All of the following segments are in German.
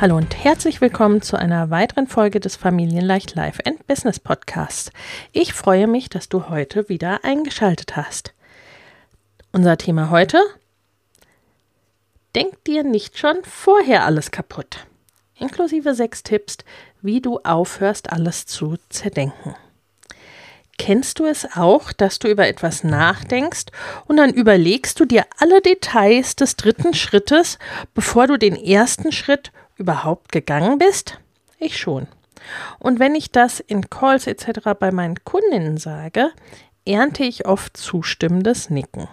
Hallo und herzlich willkommen zu einer weiteren Folge des Familienleicht Life and Business Podcasts. Ich freue mich, dass du heute wieder eingeschaltet hast. Unser Thema heute? Denk dir nicht schon vorher alles kaputt. Inklusive sechs Tipps, wie du aufhörst, alles zu zerdenken. Kennst du es auch, dass du über etwas nachdenkst und dann überlegst du dir alle Details des dritten Schrittes, bevor du den ersten Schritt überhaupt gegangen bist? Ich schon. Und wenn ich das in Calls etc. bei meinen Kundinnen sage, ernte ich oft zustimmendes Nicken.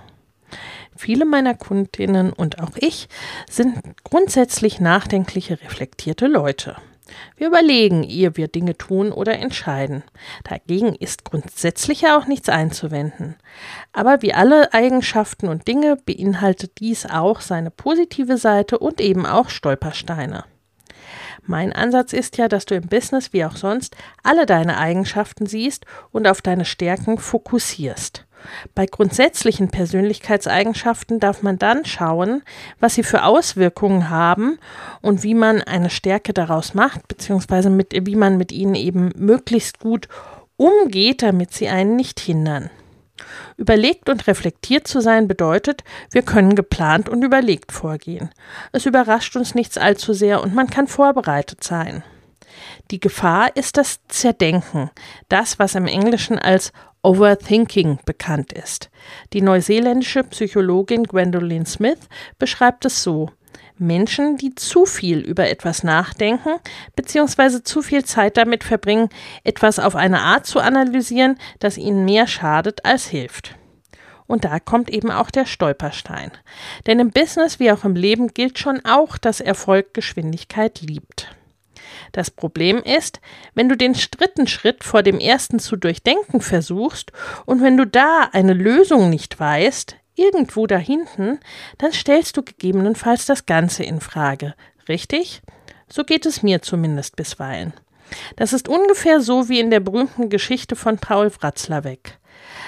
Viele meiner Kundinnen und auch ich sind grundsätzlich nachdenkliche, reflektierte Leute. Wir überlegen, ehe wir Dinge tun oder entscheiden. Dagegen ist grundsätzlich ja auch nichts einzuwenden. Aber wie alle Eigenschaften und Dinge beinhaltet dies auch seine positive Seite und eben auch Stolpersteine. Mein Ansatz ist ja, dass du im Business wie auch sonst alle deine Eigenschaften siehst und auf deine Stärken fokussierst. Bei grundsätzlichen Persönlichkeitseigenschaften darf man dann schauen, was sie für Auswirkungen haben und wie man eine Stärke daraus macht, beziehungsweise mit, wie man mit ihnen eben möglichst gut umgeht, damit sie einen nicht hindern. Überlegt und reflektiert zu sein bedeutet, wir können geplant und überlegt vorgehen. Es überrascht uns nichts allzu sehr und man kann vorbereitet sein. Die Gefahr ist das Zerdenken, das, was im Englischen als Overthinking bekannt ist. Die neuseeländische Psychologin Gwendolyn Smith beschreibt es so. Menschen, die zu viel über etwas nachdenken, beziehungsweise zu viel Zeit damit verbringen, etwas auf eine Art zu analysieren, das ihnen mehr schadet als hilft. Und da kommt eben auch der Stolperstein. Denn im Business wie auch im Leben gilt schon auch, dass Erfolg Geschwindigkeit liebt. Das Problem ist, wenn du den dritten Schritt vor dem ersten zu durchdenken versuchst und wenn du da eine Lösung nicht weißt, irgendwo da hinten, dann stellst du gegebenenfalls das Ganze in Frage. Richtig? So geht es mir zumindest bisweilen. Das ist ungefähr so wie in der berühmten Geschichte von Paul Wratzlawick.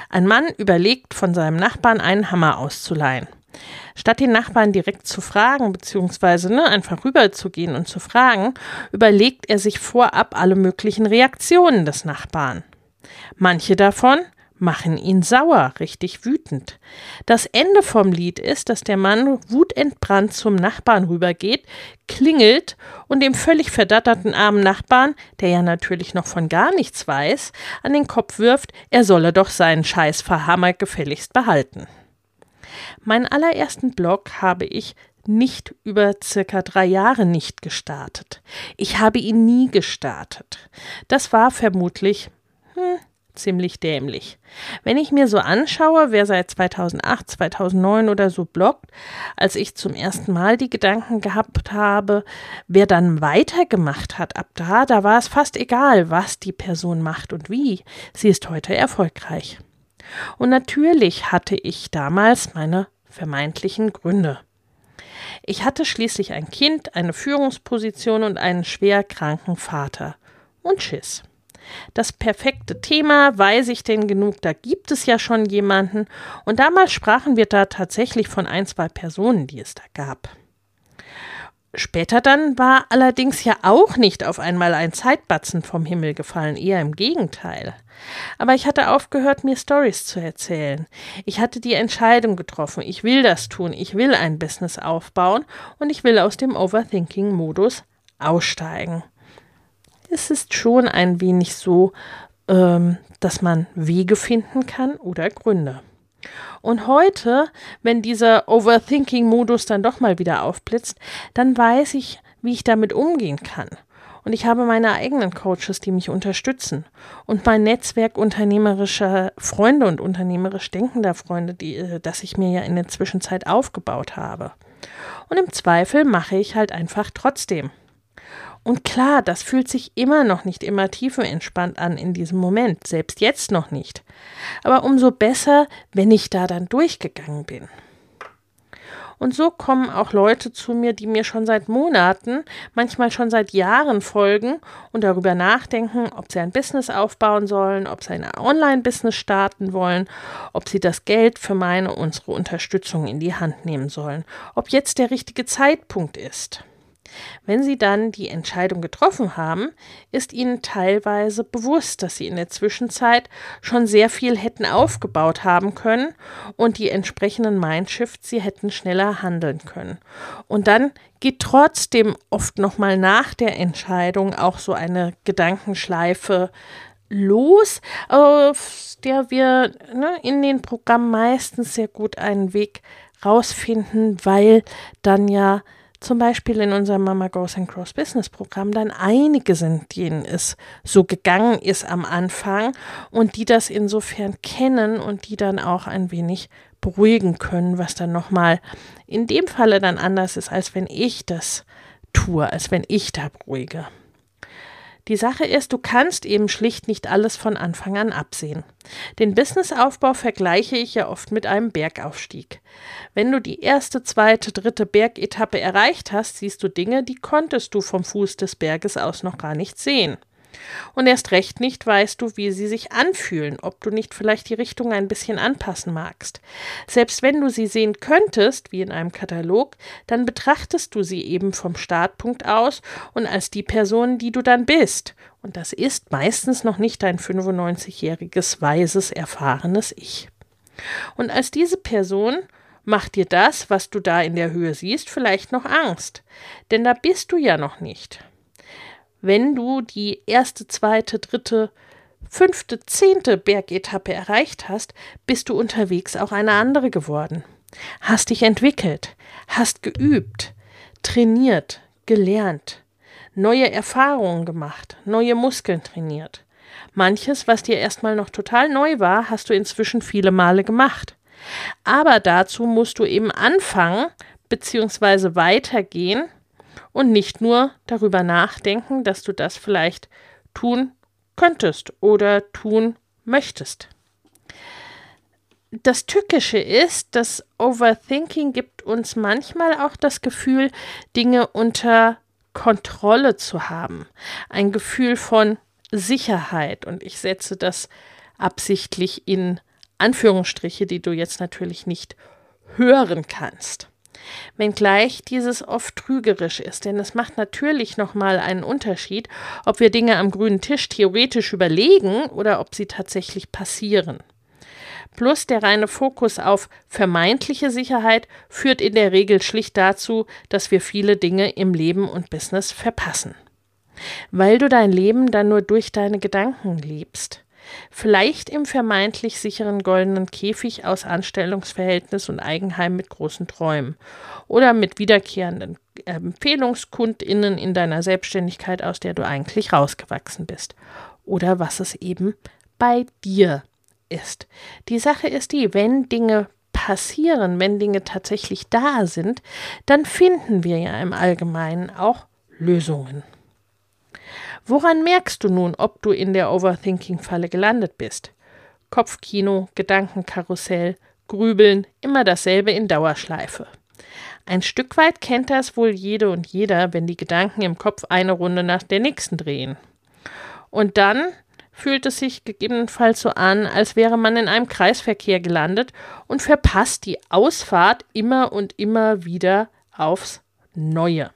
Ein Mann überlegt, von seinem Nachbarn einen Hammer auszuleihen. Statt den Nachbarn direkt zu fragen, beziehungsweise ne, einfach rüberzugehen und zu fragen, überlegt er sich vorab alle möglichen Reaktionen des Nachbarn. Manche davon machen ihn sauer, richtig wütend. Das Ende vom Lied ist, dass der Mann wutentbrannt zum Nachbarn rübergeht, klingelt und dem völlig verdatterten armen Nachbarn, der ja natürlich noch von gar nichts weiß, an den Kopf wirft, er solle doch seinen Scheiß Verhammer gefälligst behalten. Meinen allerersten Blog habe ich nicht über circa drei Jahre nicht gestartet. Ich habe ihn nie gestartet. Das war vermutlich hm, ziemlich dämlich. Wenn ich mir so anschaue, wer seit 2008, 2009 oder so bloggt, als ich zum ersten Mal die Gedanken gehabt habe, wer dann weitergemacht hat, ab da, da war es fast egal, was die Person macht und wie. Sie ist heute erfolgreich. Und natürlich hatte ich damals meine vermeintlichen Gründe. Ich hatte schließlich ein Kind, eine Führungsposition und einen schwer kranken Vater. Und Schiss. Das perfekte Thema, weiß ich denn genug, da gibt es ja schon jemanden. Und damals sprachen wir da tatsächlich von ein, zwei Personen, die es da gab. Später dann war allerdings ja auch nicht auf einmal ein Zeitbatzen vom Himmel gefallen, eher im Gegenteil. Aber ich hatte aufgehört, mir Stories zu erzählen. Ich hatte die Entscheidung getroffen, ich will das tun, ich will ein Business aufbauen und ich will aus dem Overthinking-Modus aussteigen. Es ist schon ein wenig so, ähm, dass man Wege finden kann oder Gründe. Und heute, wenn dieser Overthinking-Modus dann doch mal wieder aufblitzt, dann weiß ich, wie ich damit umgehen kann. Und ich habe meine eigenen Coaches, die mich unterstützen. Und mein Netzwerk unternehmerischer Freunde und unternehmerisch denkender Freunde, die, äh, das ich mir ja in der Zwischenzeit aufgebaut habe. Und im Zweifel mache ich halt einfach trotzdem. Und klar, das fühlt sich immer noch nicht immer tiefenentspannt an in diesem Moment, selbst jetzt noch nicht. Aber umso besser, wenn ich da dann durchgegangen bin. Und so kommen auch Leute zu mir, die mir schon seit Monaten, manchmal schon seit Jahren folgen und darüber nachdenken, ob sie ein Business aufbauen sollen, ob sie ein Online-Business starten wollen, ob sie das Geld für meine, unsere Unterstützung in die Hand nehmen sollen, ob jetzt der richtige Zeitpunkt ist. Wenn Sie dann die Entscheidung getroffen haben, ist Ihnen teilweise bewusst, dass Sie in der Zwischenzeit schon sehr viel hätten aufgebaut haben können und die entsprechenden Mindshifts Sie hätten schneller handeln können. Und dann geht trotzdem oft nochmal nach der Entscheidung auch so eine Gedankenschleife los, auf der wir ne, in den Programmen meistens sehr gut einen Weg rausfinden, weil dann ja zum Beispiel in unserem Mama Goes and Cross Business Programm dann einige sind, denen es so gegangen ist am Anfang und die das insofern kennen und die dann auch ein wenig beruhigen können, was dann nochmal in dem Falle dann anders ist, als wenn ich das tue, als wenn ich da beruhige. Die Sache ist, du kannst eben schlicht nicht alles von Anfang an absehen. Den Businessaufbau vergleiche ich ja oft mit einem Bergaufstieg. Wenn du die erste, zweite, dritte Bergetappe erreicht hast, siehst du Dinge, die konntest du vom Fuß des Berges aus noch gar nicht sehen. Und erst recht nicht weißt du, wie sie sich anfühlen, ob du nicht vielleicht die Richtung ein bisschen anpassen magst. Selbst wenn du sie sehen könntest, wie in einem Katalog, dann betrachtest du sie eben vom Startpunkt aus und als die Person, die du dann bist. Und das ist meistens noch nicht dein 95-jähriges, weises, erfahrenes Ich. Und als diese Person macht dir das, was du da in der Höhe siehst, vielleicht noch Angst. Denn da bist du ja noch nicht wenn du die erste, zweite, dritte, fünfte, zehnte Bergetappe erreicht hast, bist du unterwegs auch eine andere geworden. Hast dich entwickelt, hast geübt, trainiert, gelernt, neue Erfahrungen gemacht, neue Muskeln trainiert. Manches, was dir erstmal noch total neu war, hast du inzwischen viele Male gemacht. Aber dazu musst du eben anfangen, beziehungsweise weitergehen und nicht nur darüber nachdenken, dass du das vielleicht tun könntest oder tun möchtest. Das Tückische ist, dass Overthinking gibt uns manchmal auch das Gefühl, Dinge unter Kontrolle zu haben. Ein Gefühl von Sicherheit. Und ich setze das absichtlich in Anführungsstriche, die du jetzt natürlich nicht hören kannst wenngleich dieses oft trügerisch ist, denn es macht natürlich nochmal einen Unterschied, ob wir Dinge am grünen Tisch theoretisch überlegen oder ob sie tatsächlich passieren. Plus der reine Fokus auf vermeintliche Sicherheit führt in der Regel schlicht dazu, dass wir viele Dinge im Leben und Business verpassen. Weil du dein Leben dann nur durch deine Gedanken lebst. Vielleicht im vermeintlich sicheren goldenen Käfig aus Anstellungsverhältnis und Eigenheim mit großen Träumen oder mit wiederkehrenden Empfehlungskundinnen in deiner Selbstständigkeit, aus der du eigentlich rausgewachsen bist. Oder was es eben bei dir ist. Die Sache ist die, wenn Dinge passieren, wenn Dinge tatsächlich da sind, dann finden wir ja im Allgemeinen auch Lösungen. Woran merkst du nun, ob du in der Overthinking-Falle gelandet bist? Kopfkino, Gedankenkarussell, Grübeln, immer dasselbe in Dauerschleife. Ein Stück weit kennt das wohl jede und jeder, wenn die Gedanken im Kopf eine Runde nach der nächsten drehen. Und dann fühlt es sich gegebenenfalls so an, als wäre man in einem Kreisverkehr gelandet und verpasst die Ausfahrt immer und immer wieder aufs Neue.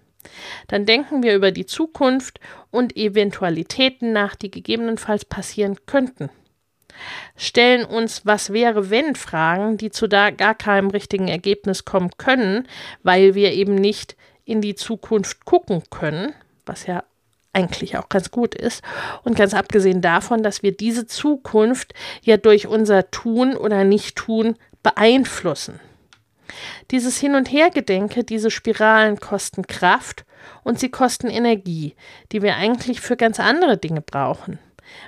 Dann denken wir über die Zukunft und Eventualitäten nach, die gegebenenfalls passieren könnten. Stellen uns Was wäre wenn Fragen, die zu da gar keinem richtigen Ergebnis kommen können, weil wir eben nicht in die Zukunft gucken können, was ja eigentlich auch ganz gut ist. Und ganz abgesehen davon, dass wir diese Zukunft ja durch unser Tun oder Nicht-Tun beeinflussen. Dieses Hin- und Hergedenke, diese Spiralen kosten Kraft und sie kosten Energie, die wir eigentlich für ganz andere Dinge brauchen.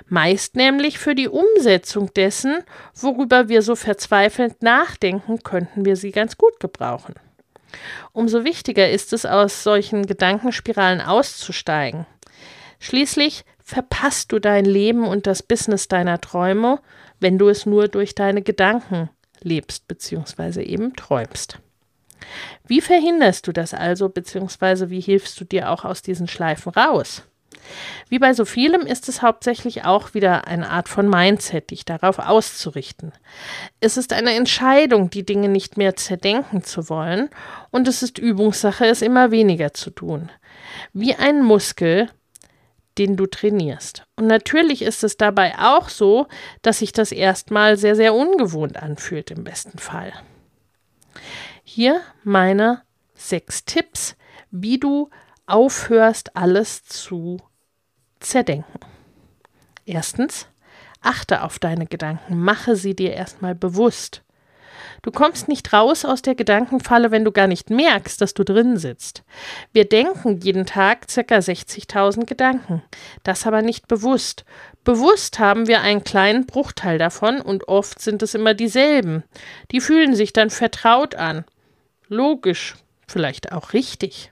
Meist nämlich für die Umsetzung dessen, worüber wir so verzweifelnd nachdenken, könnten wir sie ganz gut gebrauchen. Umso wichtiger ist es, aus solchen Gedankenspiralen auszusteigen. Schließlich verpasst du dein Leben und das Business deiner Träume, wenn du es nur durch deine Gedanken lebst bzw. eben träumst. Wie verhinderst du das also bzw. wie hilfst du dir auch aus diesen Schleifen raus? Wie bei so vielem ist es hauptsächlich auch wieder eine Art von Mindset, dich darauf auszurichten. Es ist eine Entscheidung, die Dinge nicht mehr zerdenken zu wollen, und es ist Übungssache, es immer weniger zu tun. Wie ein Muskel, den du trainierst. Und natürlich ist es dabei auch so, dass sich das erstmal sehr, sehr ungewohnt anfühlt im besten Fall. Hier meine sechs Tipps, wie du aufhörst, alles zu zerdenken. Erstens, achte auf deine Gedanken, mache sie dir erstmal bewusst. Du kommst nicht raus aus der Gedankenfalle, wenn du gar nicht merkst, dass du drin sitzt. Wir denken jeden Tag ca. 60.000 Gedanken, das aber nicht bewusst. Bewusst haben wir einen kleinen Bruchteil davon und oft sind es immer dieselben. Die fühlen sich dann vertraut an. Logisch, vielleicht auch richtig.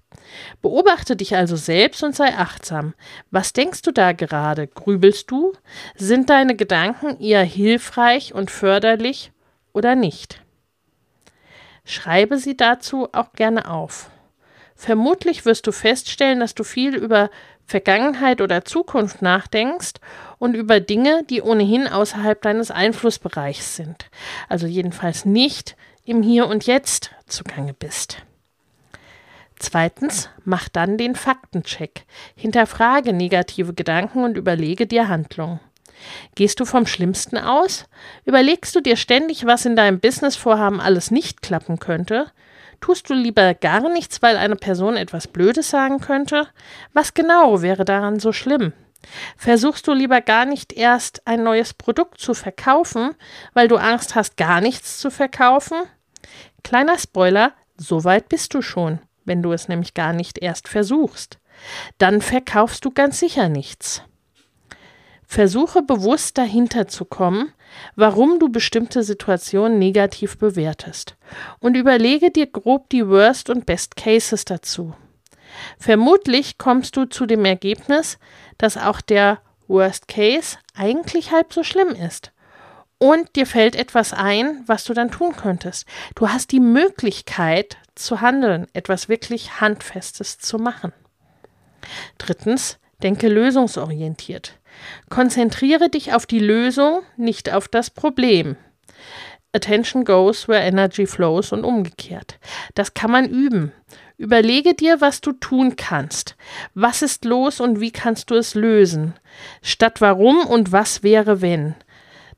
Beobachte dich also selbst und sei achtsam. Was denkst du da gerade? Grübelst du? Sind deine Gedanken eher hilfreich und förderlich oder nicht? Schreibe sie dazu auch gerne auf. Vermutlich wirst du feststellen, dass du viel über Vergangenheit oder Zukunft nachdenkst und über Dinge, die ohnehin außerhalb deines Einflussbereichs sind, also jedenfalls nicht im Hier und Jetzt zugange bist. Zweitens, mach dann den Faktencheck. Hinterfrage negative Gedanken und überlege dir Handlungen. Gehst du vom Schlimmsten aus? Überlegst du dir ständig, was in deinem Businessvorhaben alles nicht klappen könnte? Tust du lieber gar nichts, weil eine Person etwas Blödes sagen könnte? Was genau wäre daran so schlimm? Versuchst du lieber gar nicht erst ein neues Produkt zu verkaufen, weil du Angst hast, gar nichts zu verkaufen? Kleiner Spoiler, so weit bist du schon, wenn du es nämlich gar nicht erst versuchst. Dann verkaufst du ganz sicher nichts. Versuche bewusst dahinter zu kommen, warum du bestimmte Situationen negativ bewertest und überlege dir grob die Worst und Best Cases dazu. Vermutlich kommst du zu dem Ergebnis, dass auch der Worst Case eigentlich halb so schlimm ist. Und dir fällt etwas ein, was du dann tun könntest. Du hast die Möglichkeit zu handeln, etwas wirklich Handfestes zu machen. Drittens, denke lösungsorientiert. Konzentriere dich auf die Lösung, nicht auf das Problem. Attention goes where energy flows und umgekehrt. Das kann man üben. Überlege dir, was du tun kannst. Was ist los und wie kannst du es lösen? Statt warum und was wäre wenn.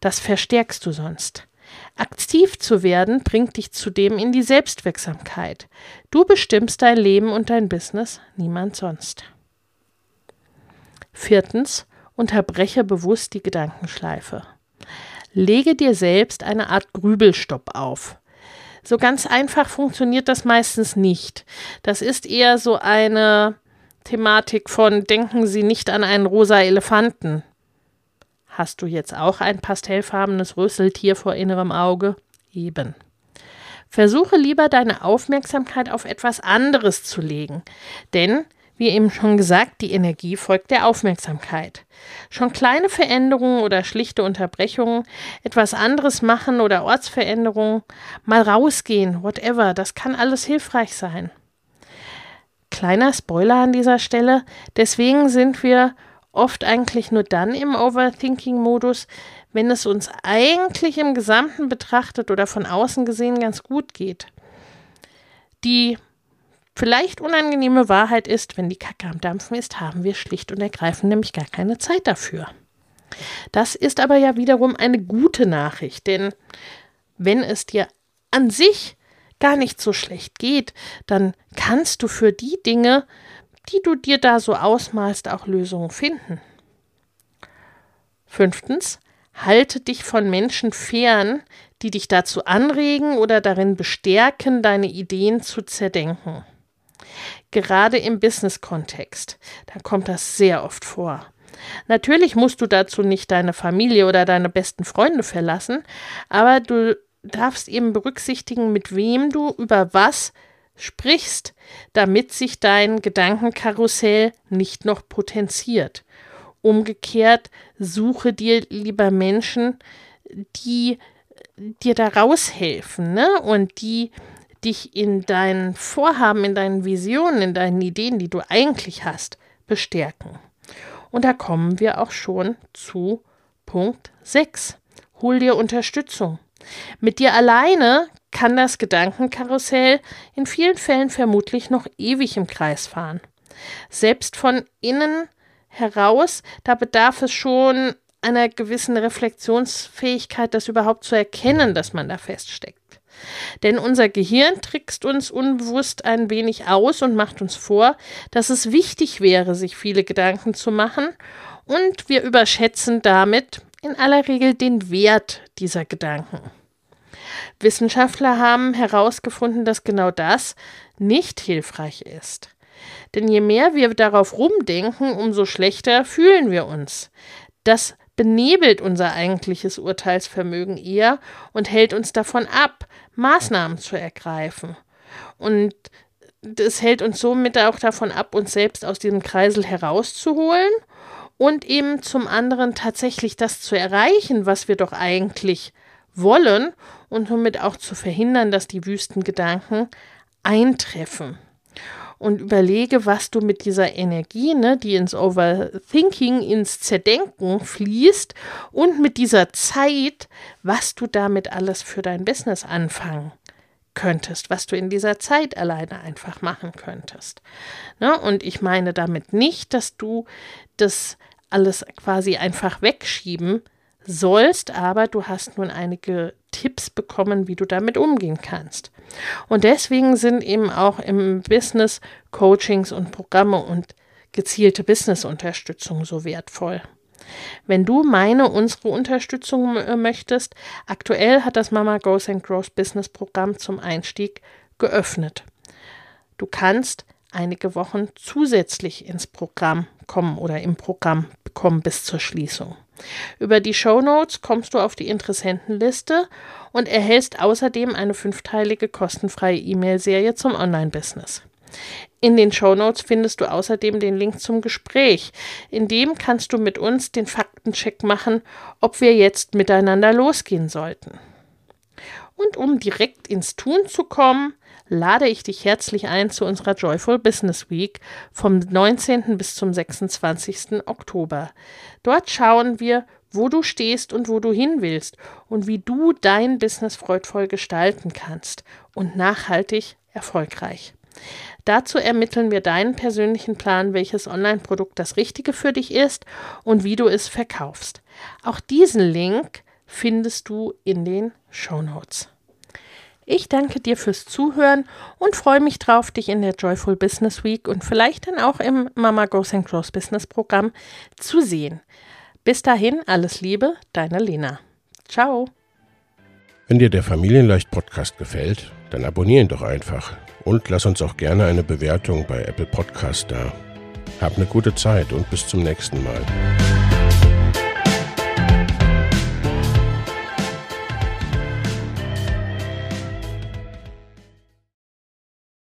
Das verstärkst du sonst. Aktiv zu werden bringt dich zudem in die Selbstwirksamkeit. Du bestimmst dein Leben und dein Business, niemand sonst. Viertens, Unterbreche bewusst die Gedankenschleife. Lege dir selbst eine Art Grübelstopp auf. So ganz einfach funktioniert das meistens nicht. Das ist eher so eine Thematik von denken Sie nicht an einen rosa Elefanten. Hast du jetzt auch ein pastellfarbenes Rüsseltier vor innerem Auge? Eben. Versuche lieber deine Aufmerksamkeit auf etwas anderes zu legen, denn wie eben schon gesagt, die Energie folgt der Aufmerksamkeit. Schon kleine Veränderungen oder schlichte Unterbrechungen, etwas anderes machen oder Ortsveränderungen, mal rausgehen, whatever, das kann alles hilfreich sein. Kleiner Spoiler an dieser Stelle, deswegen sind wir oft eigentlich nur dann im Overthinking-Modus, wenn es uns eigentlich im Gesamten betrachtet oder von außen gesehen ganz gut geht. Die vielleicht unangenehme Wahrheit ist, wenn die Kacke am Dampfen ist, haben wir schlicht und ergreifend nämlich gar keine Zeit dafür. Das ist aber ja wiederum eine gute Nachricht, denn wenn es dir an sich gar nicht so schlecht geht, dann kannst du für die Dinge, die du dir da so ausmalst, auch Lösungen finden. Fünftens, halte dich von Menschen fern, die dich dazu anregen oder darin bestärken, deine Ideen zu zerdenken. Gerade im Business-Kontext, da kommt das sehr oft vor. Natürlich musst du dazu nicht deine Familie oder deine besten Freunde verlassen, aber du darfst eben berücksichtigen, mit wem du über was sprichst, damit sich dein Gedankenkarussell nicht noch potenziert. Umgekehrt suche dir lieber Menschen, die dir da raushelfen ne? und die dich in deinen Vorhaben, in deinen Visionen, in deinen Ideen, die du eigentlich hast, bestärken. Und da kommen wir auch schon zu Punkt 6. Hol dir Unterstützung. Mit dir alleine kann das Gedankenkarussell in vielen Fällen vermutlich noch ewig im Kreis fahren. Selbst von innen heraus, da bedarf es schon einer gewissen Reflexionsfähigkeit, das überhaupt zu erkennen, dass man da feststeckt. Denn unser Gehirn trickst uns unbewusst ein wenig aus und macht uns vor, dass es wichtig wäre, sich viele Gedanken zu machen, und wir überschätzen damit in aller Regel den Wert dieser Gedanken. Wissenschaftler haben herausgefunden, dass genau das nicht hilfreich ist. Denn je mehr wir darauf rumdenken, umso schlechter fühlen wir uns. Das benebelt unser eigentliches Urteilsvermögen eher und hält uns davon ab, Maßnahmen zu ergreifen. Und es hält uns somit auch davon ab, uns selbst aus diesem Kreisel herauszuholen und eben zum anderen tatsächlich das zu erreichen, was wir doch eigentlich wollen und somit auch zu verhindern, dass die wüsten Gedanken eintreffen und überlege, was du mit dieser Energie, ne, die ins Overthinking, ins Zerdenken fließt und mit dieser Zeit, was du damit alles für dein Business anfangen könntest, was du in dieser Zeit alleine einfach machen könntest. Ne? Und ich meine damit nicht, dass du das alles quasi einfach wegschieben sollst, aber du hast nun einige Tipps bekommen, wie du damit umgehen kannst. Und deswegen sind eben auch im Business Coachings und Programme und gezielte Business-Unterstützung so wertvoll. Wenn du meine, unsere Unterstützung möchtest, aktuell hat das Mama Goes and Grows Business Programm zum Einstieg geöffnet. Du kannst einige Wochen zusätzlich ins Programm kommen oder im Programm kommen bis zur Schließung. Über die Show Notes kommst du auf die Interessentenliste und erhältst außerdem eine fünfteilige kostenfreie E-Mail-Serie zum Online-Business. In den Show Notes findest du außerdem den Link zum Gespräch. In dem kannst du mit uns den Faktencheck machen, ob wir jetzt miteinander losgehen sollten. Und um direkt ins Tun zu kommen, lade ich dich herzlich ein zu unserer Joyful Business Week vom 19. bis zum 26. Oktober. Dort schauen wir, wo du stehst und wo du hin willst und wie du dein Business freudvoll gestalten kannst und nachhaltig erfolgreich. Dazu ermitteln wir deinen persönlichen Plan, welches Online-Produkt das Richtige für dich ist und wie du es verkaufst. Auch diesen Link findest du in den Show Notes. Ich danke dir fürs Zuhören und freue mich drauf, dich in der Joyful Business Week und vielleicht dann auch im Mama Goes and Grows Business Programm zu sehen. Bis dahin, alles Liebe, deine Lena. Ciao. Wenn dir der Familienleicht Podcast gefällt, dann abonniere ihn doch einfach und lass uns auch gerne eine Bewertung bei Apple Podcast da. Hab eine gute Zeit und bis zum nächsten Mal.